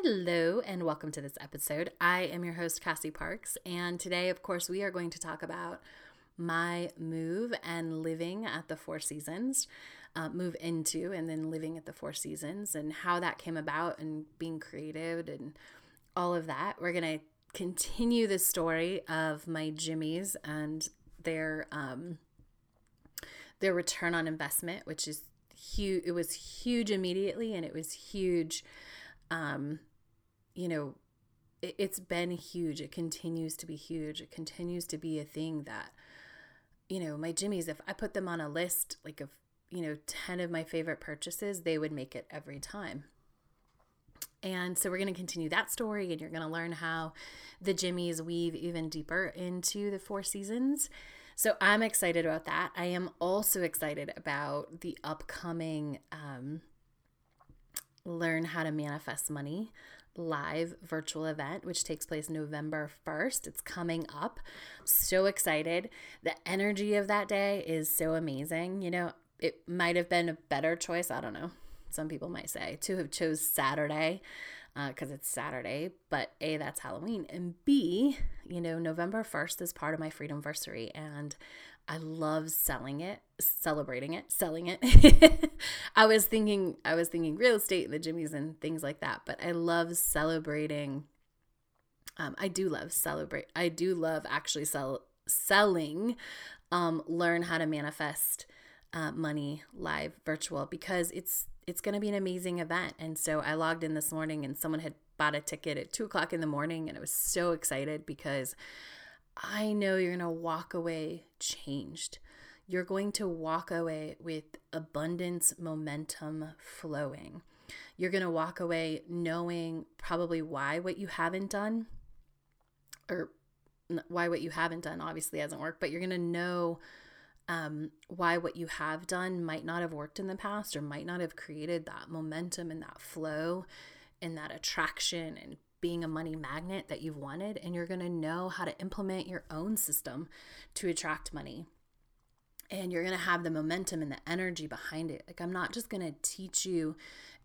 Hello, and welcome to this episode. I am your host, Cassie Parks, and today, of course, we are going to talk about my move and living at the Four Seasons, uh, move into and then living at the Four Seasons, and how that came about, and being creative, and all of that. We're going to continue the story of my Jimmys and their um, their return on investment, which is huge. It was huge immediately, and it was huge. Um, you know, it, it's been huge. It continues to be huge. It continues to be a thing that, you know, my Jimmys, if I put them on a list, like of, you know, 10 of my favorite purchases, they would make it every time. And so we're going to continue that story, and you're going to learn how the Jimmys weave even deeper into the four seasons. So I'm excited about that. I am also excited about the upcoming um, Learn How to Manifest Money live virtual event, which takes place November 1st. It's coming up. So excited. The energy of that day is so amazing. You know, it might have been a better choice. I don't know. Some people might say to have chose Saturday because uh, it's Saturday, but A, that's Halloween. And B, you know, November 1st is part of my freedom anniversary. And I love selling it, celebrating it, selling it. I was thinking I was thinking real estate the Jimmys and things like that, but I love celebrating um, I do love celebrate. I do love actually sell selling um, learn how to manifest uh, money live virtual because it's it's going to be an amazing event. And so I logged in this morning and someone had bought a ticket at two o'clock in the morning and I was so excited because I know you're going to walk away changed. You're going to walk away with abundance momentum flowing. You're going to walk away knowing probably why what you haven't done, or why what you haven't done obviously hasn't worked, but you're going to know um, why what you have done might not have worked in the past or might not have created that momentum and that flow and that attraction and being a money magnet that you've wanted, and you're going to know how to implement your own system to attract money. And you're going to have the momentum and the energy behind it. Like, I'm not just going to teach you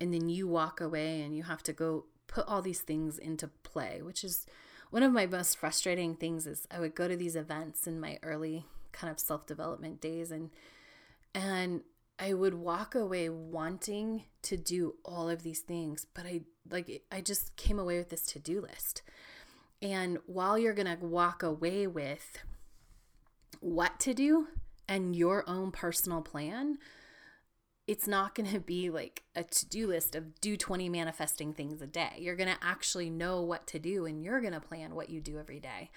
and then you walk away and you have to go put all these things into play, which is one of my most frustrating things is I would go to these events in my early kind of self-development days and and I would walk away wanting to do all of these things, but I like I just came away with this to-do list. And while you're going to walk away with what to do and your own personal plan, it's not going to be like a to-do list of do 20 manifesting things a day. You're going to actually know what to do and you're going to plan what you do every day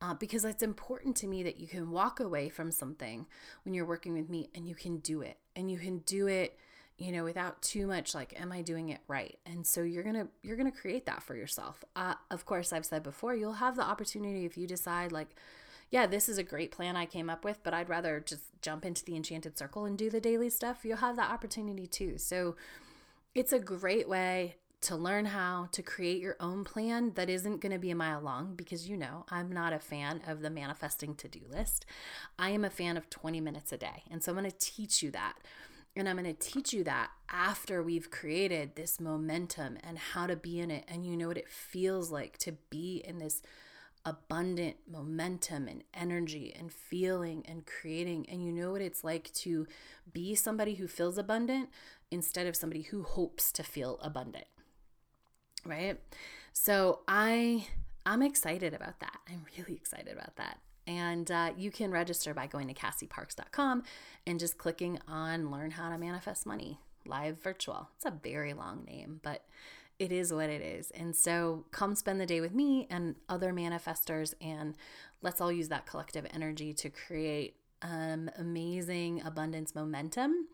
uh, because it's important to me that you can walk away from something when you're working with me and you can do it. And you can do it you know without too much like am i doing it right? And so you're gonna you're gonna create that for yourself. Uh, of course i've said before you'll have the opportunity if you decide like yeah this is a great plan i came up with but i'd rather just jump into the enchanted circle and do the daily stuff. You'll have that opportunity too. So it's a great way to learn how to create your own plan that isn't going to be a mile long because you know I'm not a fan of the manifesting to do list. I am a fan of 20 minutes a day. And so I'm going to teach you that. And I'm going to teach you that after we've created this momentum and how to be in it. And you know what it feels like to be in this abundant momentum and energy and feeling and creating. And you know what it's like to be somebody who feels abundant instead of somebody who hopes to feel abundant right? So I I'm excited about that. I'm really excited about that. And uh, you can register by going to cassieparks.com and just clicking on Learn How to Manifest Money live virtual. It's a very long name, but it is what it is. And so come spend the day with me and other manifestors, and let's all use that collective energy to create um, amazing abundance momentum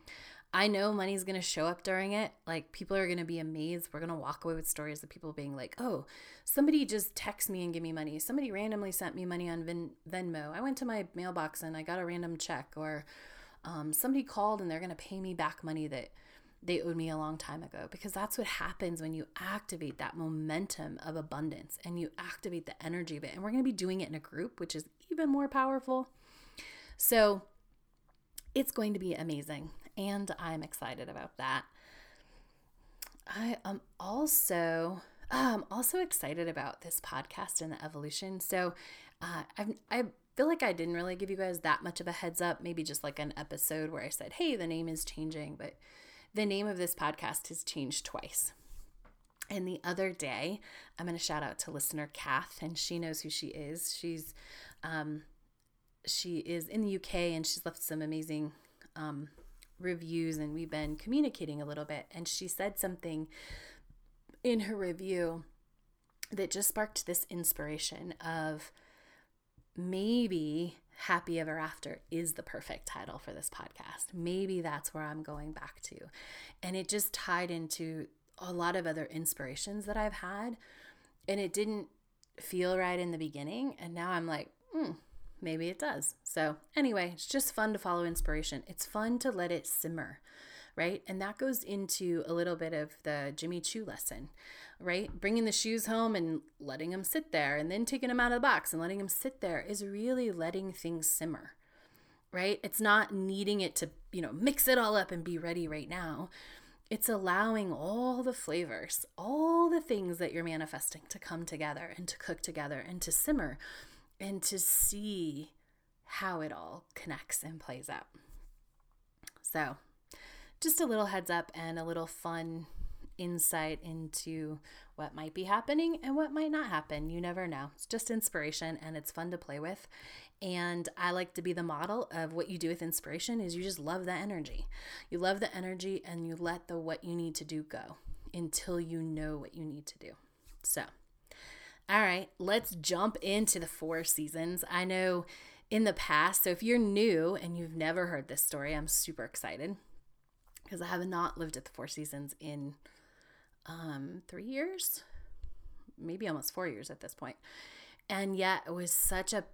I know money's going to show up during it. Like people are going to be amazed. We're going to walk away with stories of people being like, "Oh, somebody just text me and give me money. Somebody randomly sent me money on Ven- Venmo. I went to my mailbox and I got a random check or um, somebody called and they're going to pay me back money that they owed me a long time ago because that's what happens when you activate that momentum of abundance and you activate the energy of it. And we're going to be doing it in a group, which is even more powerful. So it's going to be amazing. And I'm excited about that. I am also um, also excited about this podcast and the evolution. So uh, I've, I feel like I didn't really give you guys that much of a heads up, maybe just like an episode where I said, hey, the name is changing. But the name of this podcast has changed twice. And the other day, I'm going to shout out to listener Kath, and she knows who she is. She's, um, she is in the UK, and she's left some amazing um, reviews, and we've been communicating a little bit. And she said something in her review that just sparked this inspiration of maybe Happy Ever After is the perfect title for this podcast. Maybe that's where I'm going back to. And it just tied into a lot of other inspirations that I've had. And it didn't feel right in the beginning. And now I'm like, maybe it does. So, anyway, it's just fun to follow inspiration. It's fun to let it simmer, right? And that goes into a little bit of the Jimmy Choo lesson right? Bringing the shoes home and letting them sit there and then taking them out of the box and letting them sit there is really letting things simmer, right? It's not needing it to, you know, mix it all up and be ready right now. It's allowing all the flavors, all the things that you're manifesting to come together and to cook together and to simmer and to see how it all connects and plays out. So, just a little heads up and a little fun insight into what might be happening and what might not happen. You never know. It's just inspiration and it's fun to play with. And I like to be the model of what you do with inspiration is you just love the energy. You love the energy and you let the what you need to do go until you know what you need to do. So, all right, let's jump into the four seasons. I know in the past, so if you're new and you've never heard this story, I'm super excited because I have not lived at the Four Seasons in um, three years, maybe almost four years at this point. And yet it was such a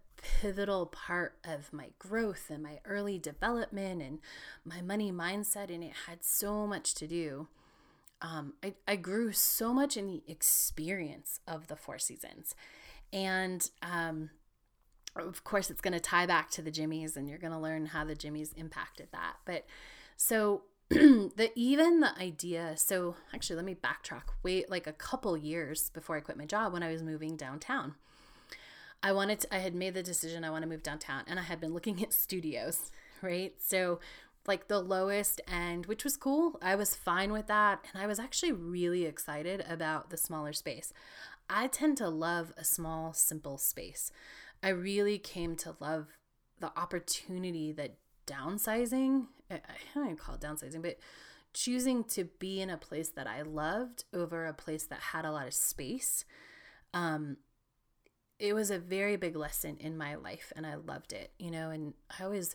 pivotal part of my growth and my early development and my money mindset. And it had so much to do. Um, I, I grew so much in the experience of the Four Seasons. And um, of course, it's going to tie back to the Jimmies, and you're going to learn how the Jimmies impacted that. But so the even the idea so actually let me backtrack wait like a couple years before i quit my job when i was moving downtown i wanted to, i had made the decision i want to move downtown and i had been looking at studios right so like the lowest end which was cool i was fine with that and i was actually really excited about the smaller space i tend to love a small simple space i really came to love the opportunity that downsizing I don't even call it downsizing, but choosing to be in a place that I loved over a place that had a lot of space. Um, it was a very big lesson in my life and I loved it, you know, and I always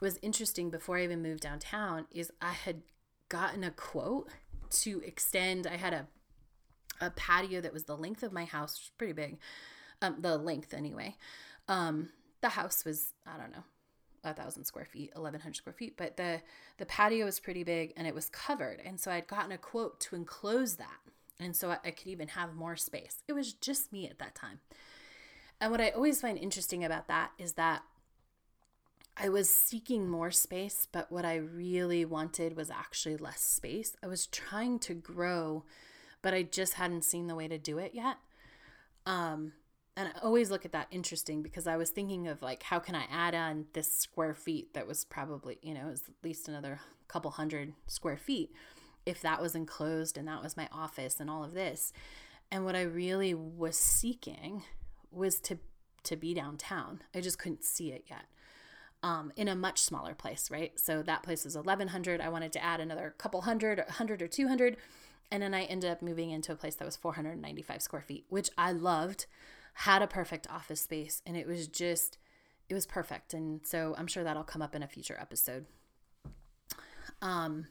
was interesting before I even moved downtown is I had gotten a quote to extend I had a a patio that was the length of my house, which pretty big. Um, the length anyway. Um, the house was, I don't know, a thousand square feet, 1100 square feet, but the, the patio was pretty big and it was covered. And so I'd gotten a quote to enclose that. And so I, I could even have more space. It was just me at that time. And what I always find interesting about that is that I was seeking more space, but what I really wanted was actually less space. I was trying to grow, but I just hadn't seen the way to do it yet. Um, and I always look at that interesting because I was thinking of like how can I add on this square feet that was probably you know was at least another couple hundred square feet if that was enclosed and that was my office and all of this and what I really was seeking was to to be downtown I just couldn't see it yet um, in a much smaller place right? So that place was 1100 I wanted to add another couple hundred 100 or 200 and then I ended up moving into a place that was 495 square feet which I loved had a perfect office space and it was just it was perfect. And so i'm sure that'll come up in a future episode. Um,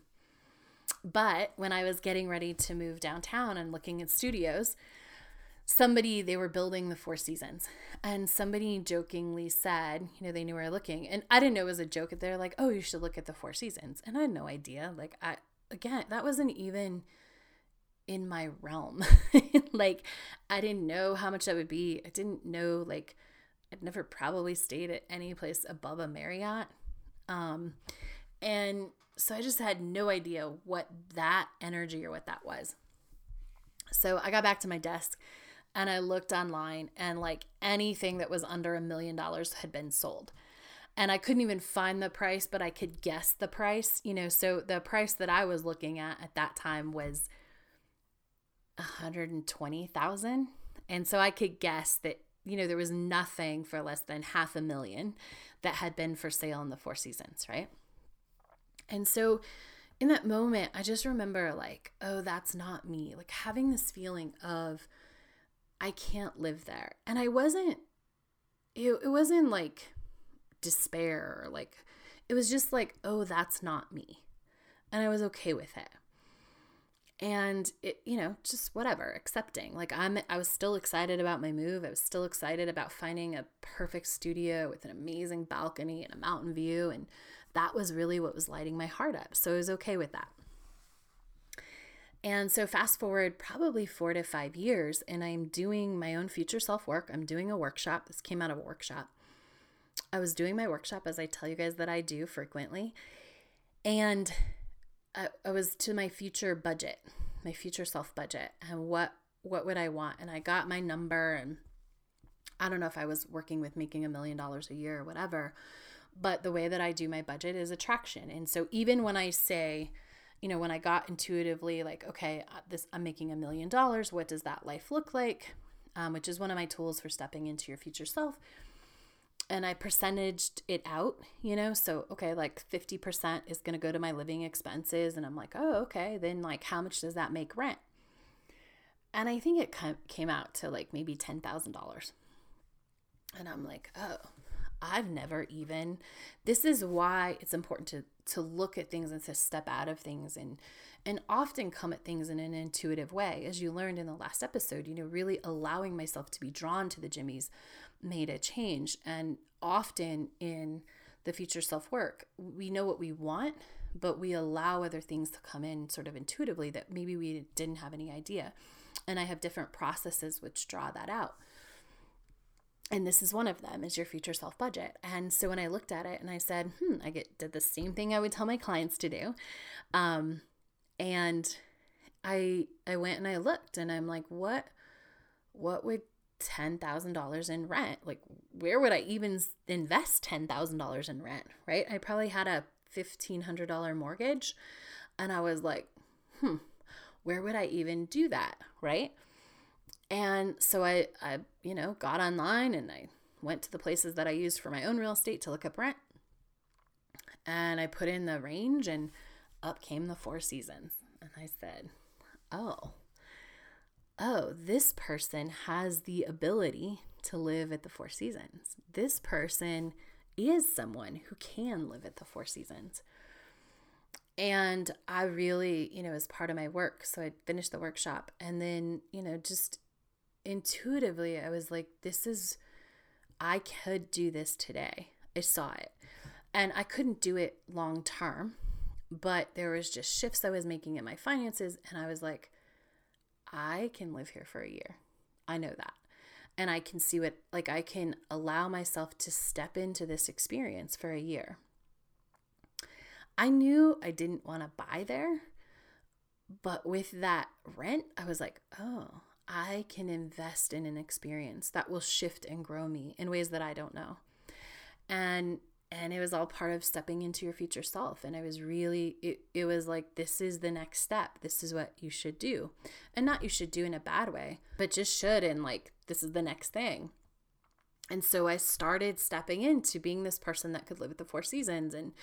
but when I was getting ready to move downtown and looking at studios, somebody they were building the Four Seasons, and somebody jokingly said, you know, they knew we were looking, and I didn't know it was a joke. They're like, "Oh, you should look at the Four Seasons," and I had no idea. Like, I again, that wasn't even in my realm. like, I didn't know how much that would be. I didn't know like I'd never probably stayed at any place above a Marriott. Um, and so I just had no idea what that energy or what that was. So I got back to my desk and I looked online and like anything that was under a million dollars had been sold. And I couldn't even find the price, but I could guess the price, you know. So the price that I was looking at at that time was 120,000. And so I could guess that you know, there was nothing for less than half a million that had been for sale in the Four Seasons, right? And so in that moment, I just remember like, oh, that's not me. Like having this feeling of I can't live there. And I wasn't it, it wasn't like despair or like it was just like, oh, that's not me. And I was okay with it. And it you know just whatever accepting. Like i'm i was still excited about my move. I was still excited about finding a perfect studio with an amazing balcony and a mountain view. And that was really what was lighting my heart up. So i was okay with that and so fast forward probably 4 to 5 years and i'm doing my own future self work i'm doing a workshop this came out of a workshop i was doing my workshop as i tell you guys that i do frequently and I, I was to my future budget, my future self budget, and what what would I want? And I got my number, and I don't know if I was working with making a million dollars a year or whatever, but the way that I do my budget is attraction. And so even when I say, you know, when I got intuitively like, okay, uh, this I'm making a million dollars, what does that life look like? Um, which is one of my tools for stepping into your future self and I percentaged it out, you know, so okay, like 50% is going to go to my living expenses and I'm like, "Oh, okay, then like how much does that make rent?" And I think it came out to like maybe $10,000. And I'm like, "Oh, I've never even this is why it's important to to look at things and to step out of things and and often come at things in an intuitive way as you learned in the last episode you know really allowing myself to be drawn to the jimmies made a change. And often in the future self work, we know what we want, but we allow other things to come in sort of intuitively that maybe we didn't have any idea. And I have different processes which draw that out. And this is one of them is your future self budget. And so when I looked at it and I said, hmm, I get did the same thing I would tell my clients to do. Um, and I I went and I looked and I'm like, what what would $10,000 in rent. Like, where would I even invest $10,000 in rent, right? I probably had a $1,500 mortgage. And I was like, hmm, where would I even do that, right? And so I, I, you know, got online and I went to the places that I used for my own real estate to look up rent. And I put in the range and up came the Four Seasons. And I said, oh, oh, this person has the ability to live at the Four Seasons. This person is someone who can live at the Four Seasons. And I really, you know, as part of my work, so I finished the workshop and then, you know, just intuitively, I was like, this is, I could do this today. I saw it. And I couldn't do it long term, but there was just shifts I was making in my finances. And I was like, I can live here for a year. I know that. And I can see what, like, I can allow myself to step into this experience for a year. I knew I didn't want to buy there, but with that rent, I was like, oh, I can invest in an experience that will shift and grow me in ways that I don't know. And and it was all part of stepping into your future self. And i was really it, it was like this is the next step. This is what you should do. And not you should do in a bad way but just should and like this is the next thing. And so i started stepping into being this person that could live at the four seasons. And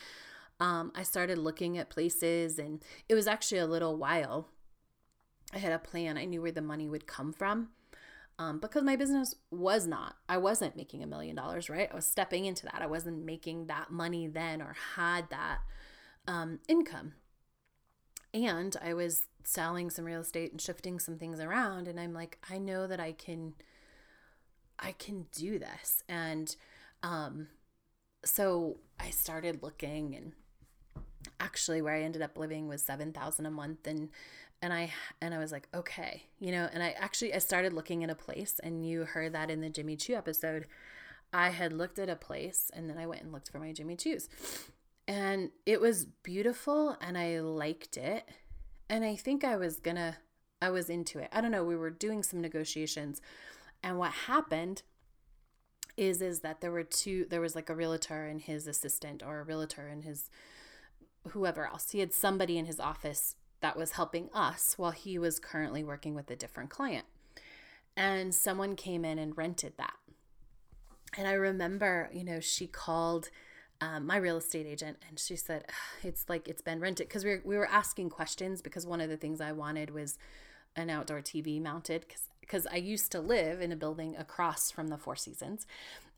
um, i started looking at places and it was actually a little while i had a plan i knew where the money would come from um, because my business was not, I wasn't making a million dollars, right? I was stepping into that. I wasn't making that money then or had that um, income. And I was selling some real estate and shifting some things around. And I'm like, I know that I can, I can do this. And um, so I started looking and actually where I ended up living was 7,000 a month and and I and I was like, okay, you know, and I actually I started looking at a place and you heard that in the Jimmy Choo episode. I had looked at a place and then I went and looked for my Jimmy Choo's. And it was beautiful and I liked it. And I think I was going to I was into it. I don't know, we were doing some negotiations. And what happened is is that there were two there was like a realtor and his assistant or a realtor and his whoever else. He had somebody in his office that was helping us while he was currently working with a different client. And someone came in and rented that. And I remember, you know, she called um, my real estate agent and she said, it's like it's been rented because we were, we were asking questions because one of the things I wanted was an outdoor TV mounted because I used to live in a building across from the Four Seasons.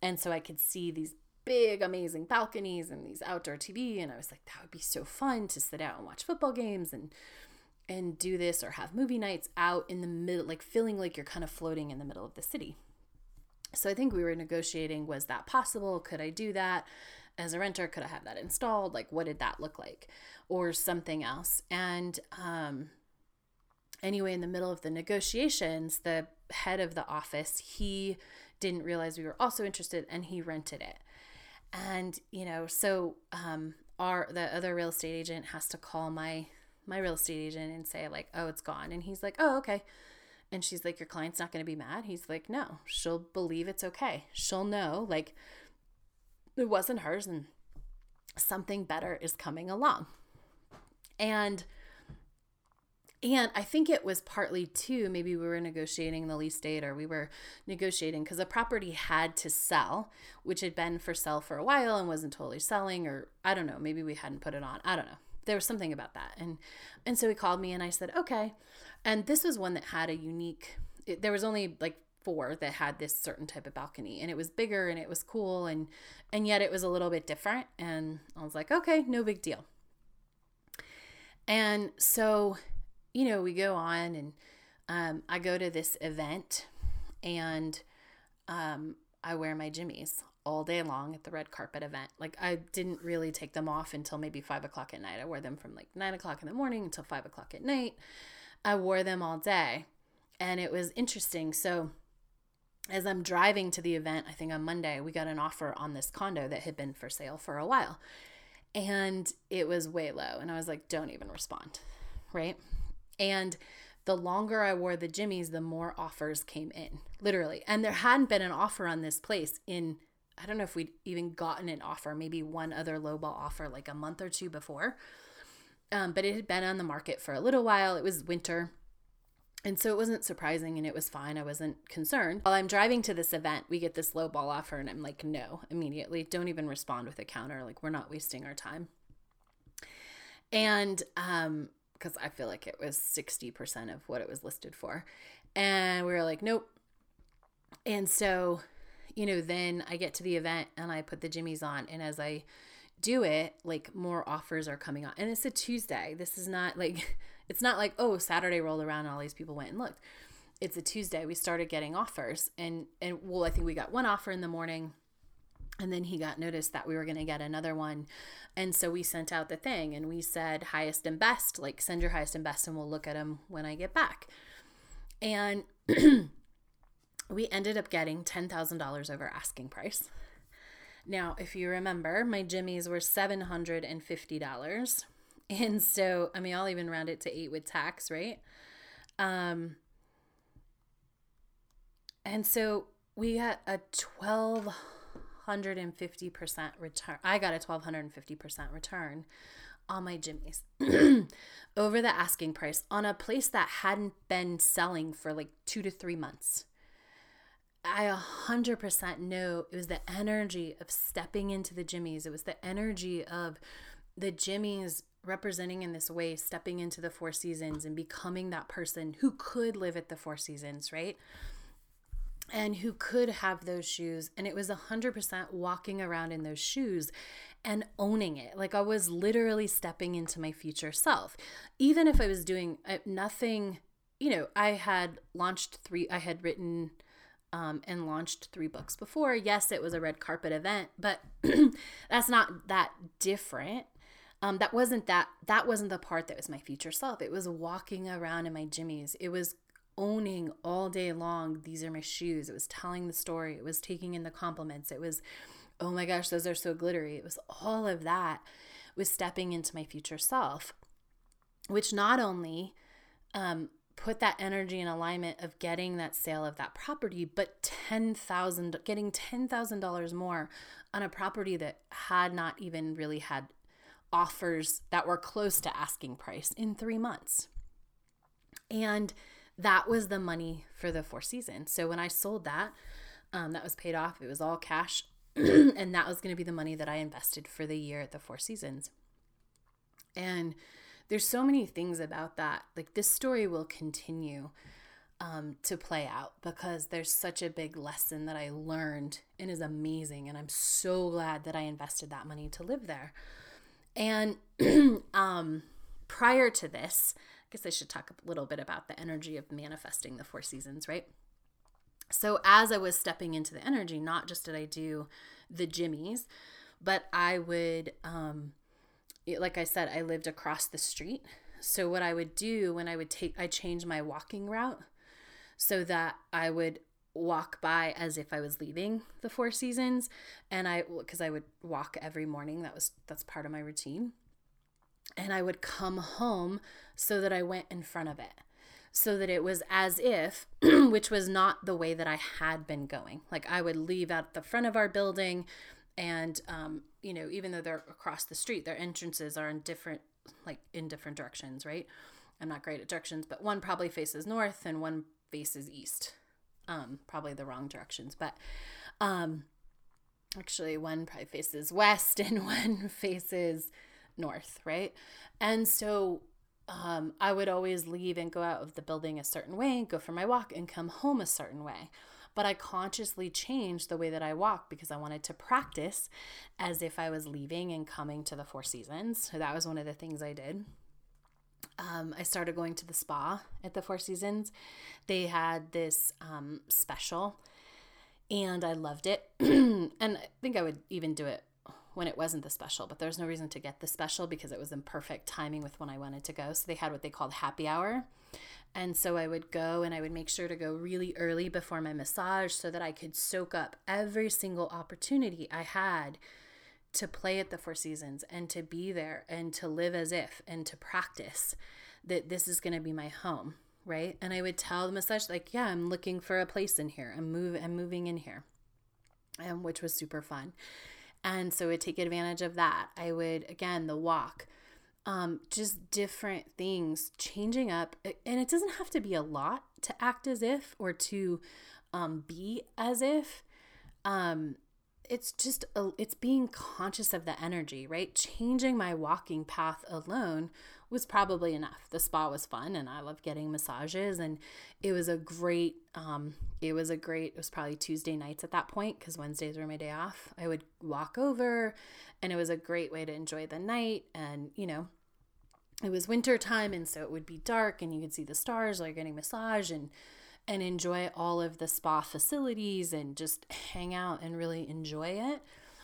And so I could see these big, amazing balconies and these outdoor TV. And I was like, that would be so fun to sit out and watch football games and and do this or have movie nights out in the middle, like feeling like you're kind of floating in the middle of the city. So I think we were negotiating was that possible? Could I do that? As a renter, could I have that installed? Like, what did that look like? Or something else. And um, anyway, in the middle of the negotiations, the head of the office, he didn't realize we were also interested and he rented it. And, you know, so um, our the other real estate agent has to call my my real estate agent and say like, "Oh, it's gone." And he's like, "Oh, okay." And she's like, "Your client's not going to be mad." He's like, "No, she'll believe it's okay. She'll know like it wasn't hers and something better is coming along." And and I think it was partly too, maybe we were negotiating the lease date or we were negotiating because the property had to sell, which had been for sale for a while and wasn't totally selling, or I don't know, maybe we hadn't put it on. I don't know. There was something about that. And and so he called me and I said, okay. And this was one that had a unique, it, there was only like four that had this certain type of balcony and it was bigger and it was cool and and yet it was a little bit different and I was like okay no big deal and so you know, we go on and um, I go to this event and um, I wear my jimmies all day long at the red carpet event. Like I didn't really take them off until maybe five o'clock at night. I wore them from like nine o'clock in the morning until five o'clock at night. I wore them all day and it was interesting. So as I'm driving to the event, I think on Monday, we got an offer on this condo that had been for sale for a while. And it was way low. And I was like, don't even respond. Right. And the longer I wore the jimmies, the more offers came in, literally. And there hadn't been an offer on this place in, I don't know if we'd even gotten an offer, maybe one other lowball offer like a month or two before. Um, but it had been on the market for a little while. It was winter. And so it wasn't surprising and it was fine. I wasn't concerned. While I'm driving to this event, we get this low ball offer and I'm like, no, immediately. Don't even respond with a counter. Like, we're not wasting our time. And um, because I feel like it was 60% of what it was listed for. And we were like, nope. And so, you know, then I get to the event and I put the jimmies on. And as I do it, like more offers are coming on. And it's a Tuesday. This is not like, it's not like, oh, Saturday rolled around and all these people went and looked. It's a Tuesday. We started getting offers. And, and well, I think we got one offer in the morning and then he got noticed that we were going to get another one. And so we sent out the thing and we said highest and best, like send your highest and best and we'll look at them when I get back. And we ended up getting $10,000 over asking price. Now, if you remember, my jimmies were $750. And so, I mean, I'll even round it to eight with tax, right? Um, and so we got a 12 1250% return. I got a 1250% return on my jimmies over the asking price on a place that hadn't been selling for like 2 to 3 months. I 100% know it was the energy of stepping into the jimmies. It was the energy of the jimmies representing in this way, stepping into the four seasons and becoming that person who could live at the four seasons, right? And who could have those shoes. And it was 100% walking around in those shoes and owning it. Like I was literally stepping into my future self. Even if I was doing uh, nothing, you know, I had launched three, I had written um, and launched three books before. Yes, it was a red carpet event, but that's not that different. Um, that wasn't that that wasn't the part that was my future self. It was walking around in my jimmies. It was owning all day long. These are my shoes. It was telling the story. It was taking in the compliments. It was, oh my gosh, those are so glittery. It was all of that was stepping into my future self, which not only um, put that energy in alignment of getting that sale of that property, but ten thousand, getting ten thousand dollars more on a property that had not even really had offers that were close to asking price in three months. And that was the money for the Four Seasons. So when I sold that, um, that was paid off. It was all cash. and that was going to be the money that I invested for the year at the Four Seasons. And there's so many things about that. Like this story will continue um, to play out because there's such a big lesson that I learned and is amazing. And I'm so glad that I invested that money to live there. And um, prior to this, guess I should talk a little bit about the energy of manifesting the four seasons, right? So, as I was stepping into the energy, not just did I do the jimmies, but I would, um, like I said, I lived across the street. So, what I would do when I would take, I changed my walking route so that I would walk by as if I was leaving the Four Seasons and I because I would walk every morning that was that's part of my routine and I would come home so that I went in front of it so that it was as if which was not the way that I had been going. Like I would leave out the front of our building and um, you know even though they're across the street their entrances are in different like in different directions right? I'm not great at directions but one probably faces north and one faces east. Um, probably the wrong directions, but um, actually, one probably faces west and one faces north, right? And so um, I would always leave and go out of the building a certain way, go for my walk, and come home a certain way. But I consciously changed the way that I walk because I wanted to practice as if I was leaving and coming to the Four Seasons. So that was one of the things I did um, I started going to the spa at the Four Seasons. They had this um, special, and I loved it. and I think I would even do it when it wasn't the special, but there's no reason to get the special because it was in perfect timing with when I wanted to go. So they had what they called happy hour. And so I would go and I would make sure to go really early before my massage so that I could soak up every single opportunity I had to play at the Four Seasons and to be there and to live as if and to practice that this is going to be my home, right? And I would tell the massage like, yeah, I'm looking for a place in here. I'm move I'm moving in here. Um, which was super fun. And so I would take advantage of that. I would again the walk. Um, just different things changing up and it doesn't have to be a lot to act as if or to um, be as if um, it's just a, it's being conscious of the energy right changing my walking path alone was probably enough the spa was fun and i love getting massages and it was a great um it was a great it was probably tuesday nights at that point because wednesdays were my day off i would walk over and it was a great way to enjoy the night and you know it was winter time and so it would be dark and you could see the stars while you're getting massage and and enjoy all of the spa facilities and just hang out and really enjoy it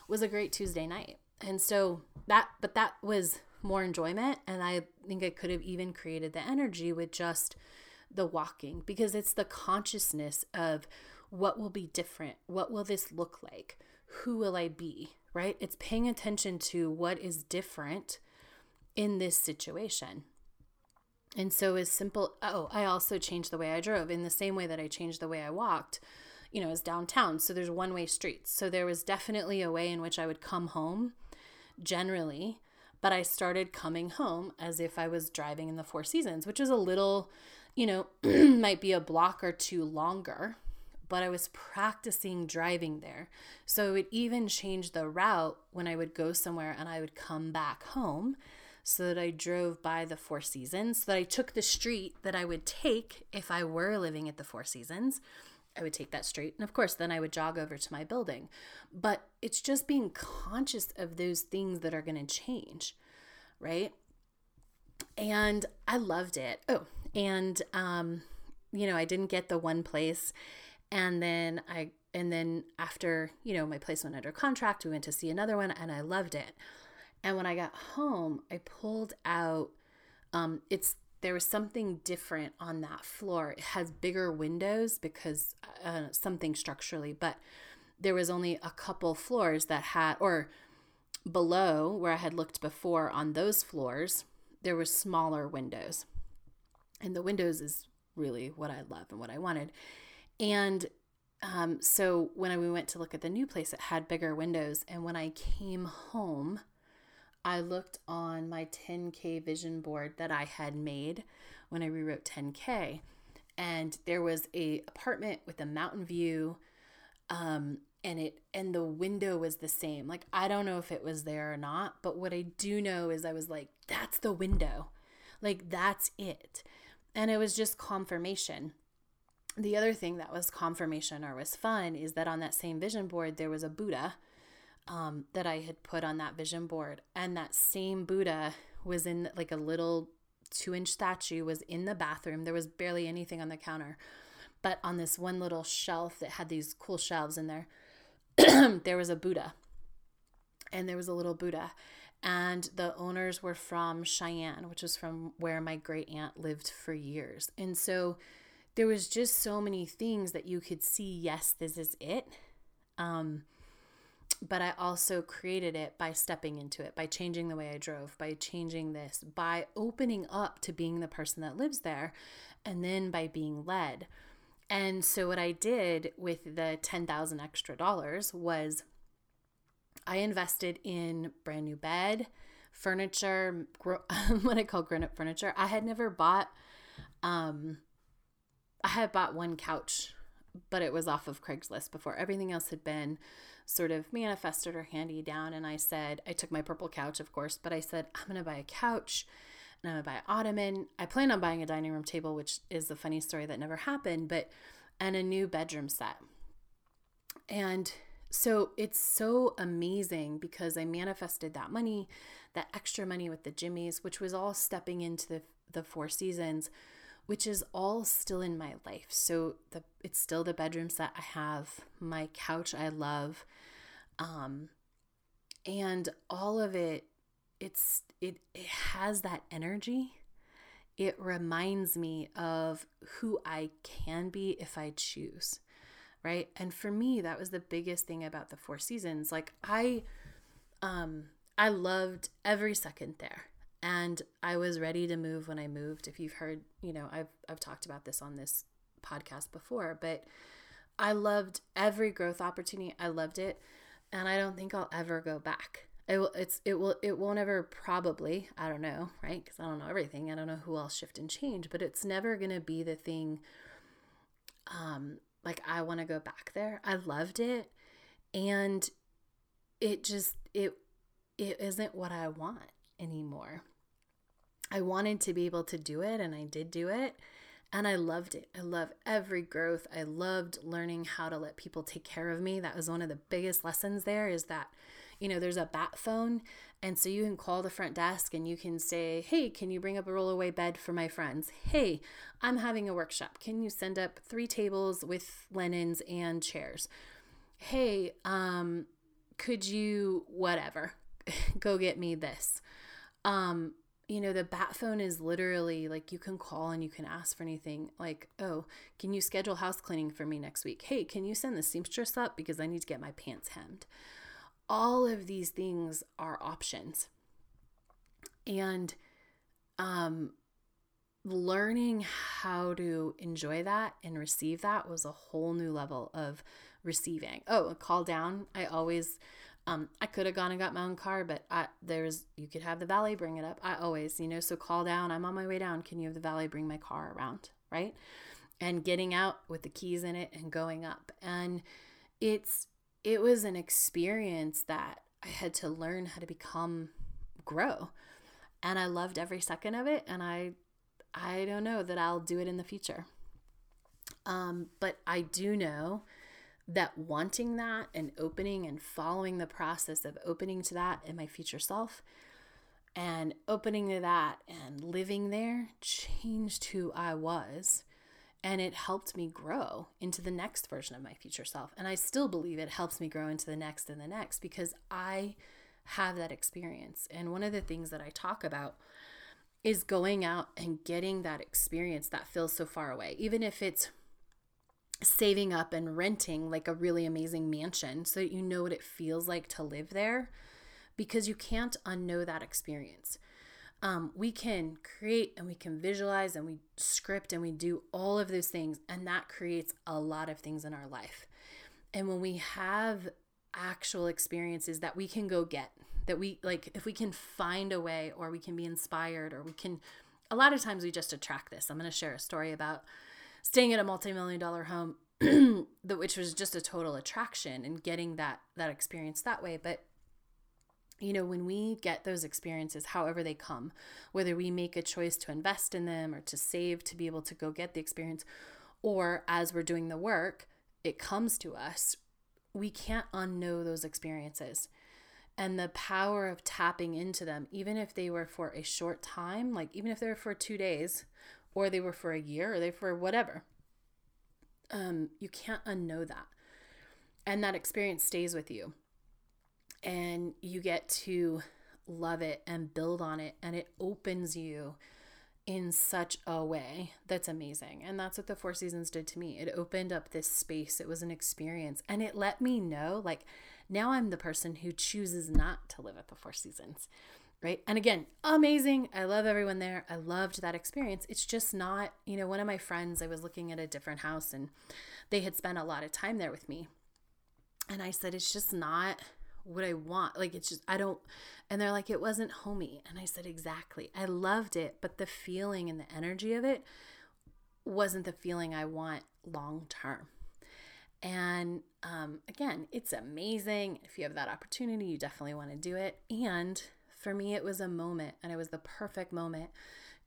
was a great Tuesday night. And so that, but that was more enjoyment. And I think I could have even created the energy with just the walking because it's the consciousness of what will be different? What will this look like? Who will I be? Right? It's paying attention to what is different in this situation. And so as simple oh, I also changed the way I drove in the same way that I changed the way I walked, you know, as downtown. So there's one-way streets. So there was definitely a way in which I would come home generally, but I started coming home as if I was driving in the Four Seasons, which is a little, you know, might be a block or two longer, but I was practicing driving there. So it would even change the route when I would go somewhere and I would come back home so that I drove by the Four Seasons, so that I took the street that I would take if I were living at the Four Seasons. I would take that straight. And of course, then I would jog over to my building. But it's just being conscious of those things that are going to change, right? And I loved it. Oh, and um, you know, I didn't get the one place. And then I and then after, you know, my place went under contract, we went to see another one and I loved it. And when I got home, I pulled out um it's there was something different on that floor. It has bigger windows because uh, something structurally, but there was only a couple floors that had, or below where I had looked before on those floors, there were smaller windows. And the windows is really what I love and what I wanted. And um, so when we went to look at the new place, it had bigger windows. And when I came home, I looked on my 10K vision board that I had made when I rewrote 10K, and there was a apartment with a mountain view, um, and it and the window was the same. Like I don't know if it was there or not, but what I do know is I was like, that's the window, like that's it, and it was just confirmation. The other thing that was confirmation or was fun is that on that same vision board there was a Buddha um, that I had put on that vision board. And that same Buddha was in like a little two inch statue, was in the bathroom. There was barely anything on the counter. But on this one little shelf that had these cool shelves in there, there was a Buddha. And there was a little Buddha. And the owners were from Cheyenne, which was from where my great aunt lived for years. And so there was just so many things that you could see, yes, this is it. Um, but I also created it by stepping into it, by changing the way I drove, by changing this, by opening up to being the person that lives there, and then by being led. And so, what I did with the 10,000 extra dollars was I invested in brand new bed, furniture, what I call grown up furniture. I had never bought, um, I had bought one couch, but it was off of Craigslist before. Everything else had been sort of manifested or handy down. And I said, I took my purple couch, of course, but I said, I'm going to buy a couch and I'm going to buy an ottoman. I plan on buying a dining room table, which is a funny story that never happened, but, and a new bedroom set. And so it's so amazing because I manifested that money, that extra money with the Jimmies, which was all stepping into the, the four seasons which is all still in my life. So the it's still the bedrooms that I have, my couch I love. Um and all of it it's it it has that energy. It reminds me of who I can be if I choose. Right? And for me that was the biggest thing about the four seasons. Like I um I loved every second there and I was ready to move when I moved. If you've heard, you know, I've I've talked about this on this podcast before, but I loved every growth opportunity. I loved it, and I don't think I'll ever go back. It will. It's. It will. It won't ever. Probably. I don't know. Right? Because I don't know everything. I don't know who else shift and change. But it's never gonna be the thing. Um. Like I want to go back there. I loved it, and it just it it isn't what I want anymore. I wanted to be able to do it and I did do it. And I loved it. I love every growth. I loved learning how to let people take care of me. That was one of the biggest lessons there is that, you know, there's a bat phone. And so you can call the front desk and you can say, hey, can you bring up a rollaway bed for my friends? Hey, I'm having a workshop. Can you send up three tables with linens and chairs? Hey, um, could you, whatever, go get me this? Um, you know, the bat phone is literally like you can call and you can ask for anything. Like, oh, can you schedule house cleaning for me next week? Hey, can you send the seamstress up because I need to get my pants hemmed? All of these things are options. And um, learning how to enjoy that and receive that was a whole new level of receiving. Oh, a call down. I always um, I could have gone and got my own car, but I, there's you could have the valet bring it up. I always, you know, so call down. I'm on my way down. Can you have the valet bring my car around, right? And getting out with the keys in it and going up, and it's it was an experience that I had to learn how to become grow, and I loved every second of it. And I I don't know that I'll do it in the future. Um, but I do know that wanting that and opening and following the process of opening to that in my future self and opening to that and living there changed who I was. And it helped me grow into the next version of my future self. And I still believe it helps me grow into the next and the next because I have that experience. And one of the things that I talk about is going out and getting that experience that feels so far away, even if it's saving up and renting like a really amazing mansion so that you know what it feels like to live there because you can't unknow that experience. Um, we can create and we can visualize and we script and we do all of those things, and that creates a lot of things in our life. And when we have actual experiences that we can go get, that we like, if we can find a way or we can be inspired or we can, a lot of times we just attract this. I'm going to share a story about staying at a multi-million dollar home which was just a total attraction and getting that that experience that way. But you know when we get those experiences however they come whether we make a choice to invest in them or to save to be able to go get the experience or as we're doing the work it comes to us we can't unknow those experiences. And the power of tapping into them even if they were for a short time like even if they were for 2 days or they were for a year or they for whatever. Um, you can't unknow that. And that experience stays with you. And you get to love it and build on it. And it opens you in such a way that's amazing. And that's what the Four Seasons did to me. It opened up this space, it was an experience. And it let me know like, now I'm the person who chooses not to live at the Four Seasons right? And again, amazing. I love everyone there. I loved that experience. It's just not, you know, one of my friends, I was looking at a different house and they had spent a lot of time there with me. And I said, it's just not what I want. Like, it's just, I don't, and they're like, it wasn't homey. And I said, exactly. I loved it, but the feeling and the energy of it wasn't the feeling I want long term. And um, again, it's amazing. If you have that opportunity, you definitely want to do it. And for me, it was a moment, and it was the perfect moment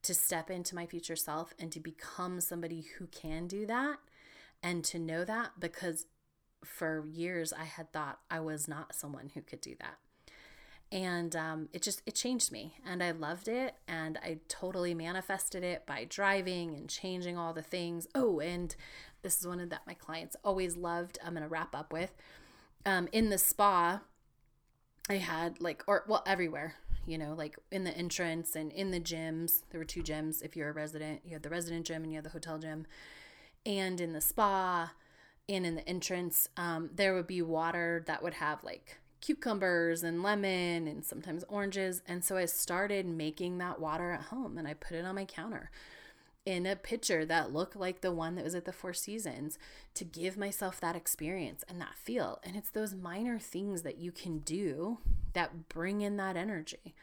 to step into my future self and to become somebody who can do that and to know that because for years I had thought I was not someone who could do that. And um, it just it changed me and I loved it and I totally manifested it by driving and changing all the things. Oh, and this is one of that my clients always loved. I'm gonna wrap up with. Um, in the spa, I had like or well everywhere you know, like in the entrance and in the gyms. There were two gyms. If you're a resident, you had the resident gym and you had the hotel gym. And in the spa and in the entrance, um, there would be water that would have like cucumbers and lemon and sometimes oranges. And so I started making that water at home and I put it on my counter in a picture that looked like the one that was at the Four Seasons to give myself that experience and that feel. And it's those minor things that you can do that bring in that energy.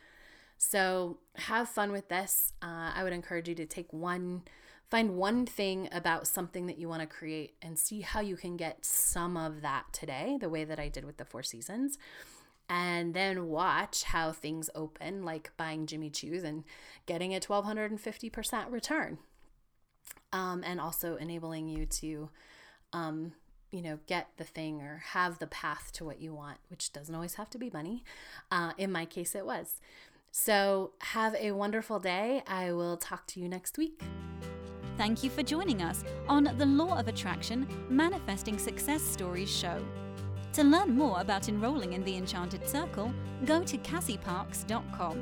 So have fun with this. Uh, I would encourage you to take one, find one thing about something that you want to create and see how you can get some of that today, the way that I did with the Four Seasons. And then watch how things open, like buying Jimmy Choo's and getting a 1250% return. Um, and also enabling you to um, you know, get the thing or have the path to what you want, which doesn't always have to be money. Uh, in my case, it was. So, have a wonderful day. I will talk to you next week. Thank you for joining us on the Law of Attraction Manifesting Success Stories show. To learn more about enrolling in the Enchanted Circle, go to cassieparks.com.